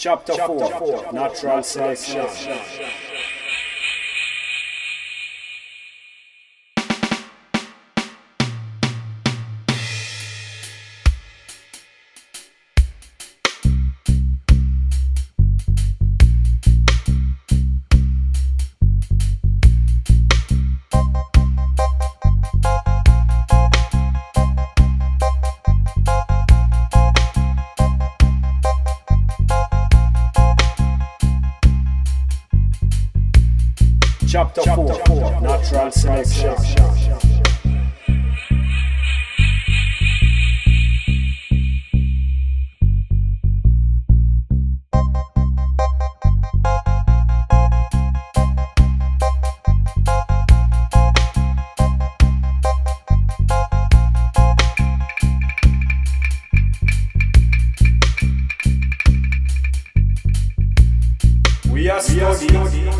Chapter 4 Natural Selection. Chapter 4 Natural Selection. We are studying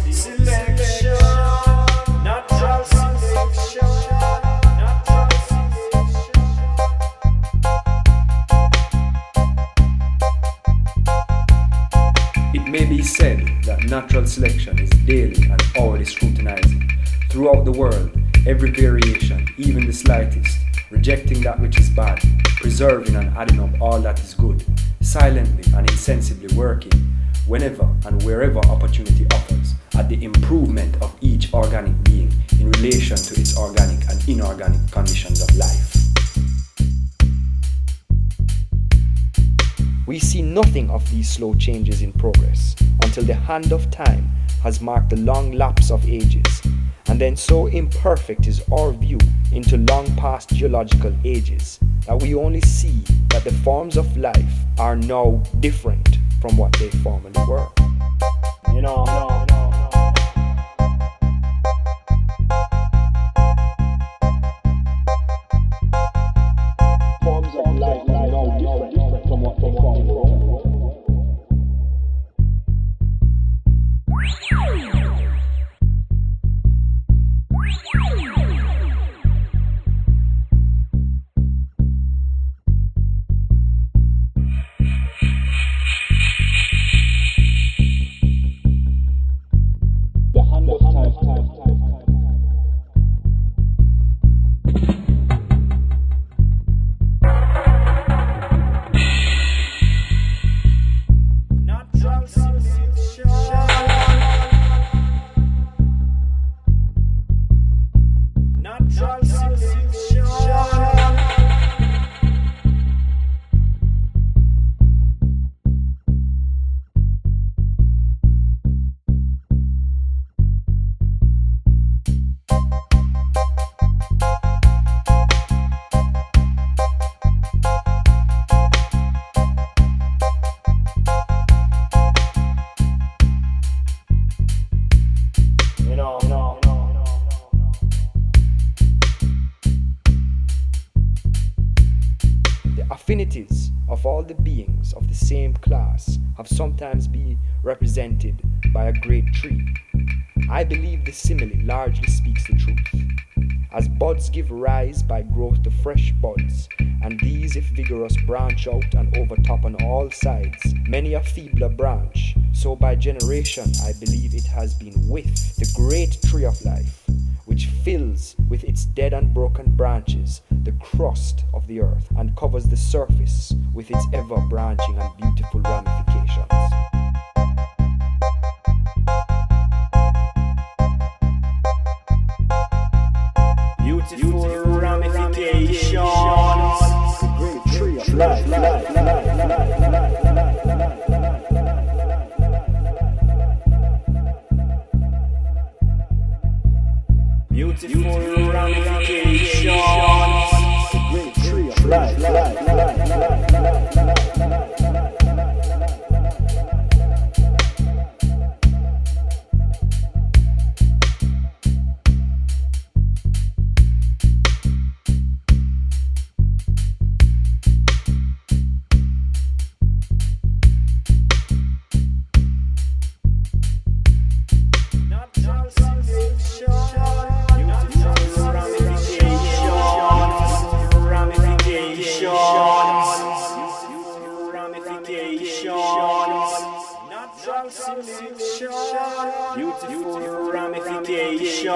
that natural selection is daily and hourly scrutinizing throughout the world every variation, even the slightest, rejecting that which is bad, preserving and adding up all that is good, silently and insensibly working whenever and wherever opportunity offers at the improvement of each organic being in relation to its organic and inorganic conditions nothing of these slow changes in progress until the hand of time has marked the long lapse of ages, and then so imperfect is our view into long past geological ages that we only see that the forms of life are now different from what they formerly were. You know, no, no. The hand Affinities of all the beings of the same class have sometimes been represented by a great tree. I believe the simile largely speaks the truth. As buds give rise by growth to fresh buds, and these, if vigorous, branch out and overtop on all sides, many a feebler branch, so by generation I believe it has been with the great tree of life, which fills with its dead and broken branches the crust of the earth and covers the surface with its ever branching and beautiful ramifications. Beautiful ramifications. Great tree of life, life, life. Beautiful ramifications.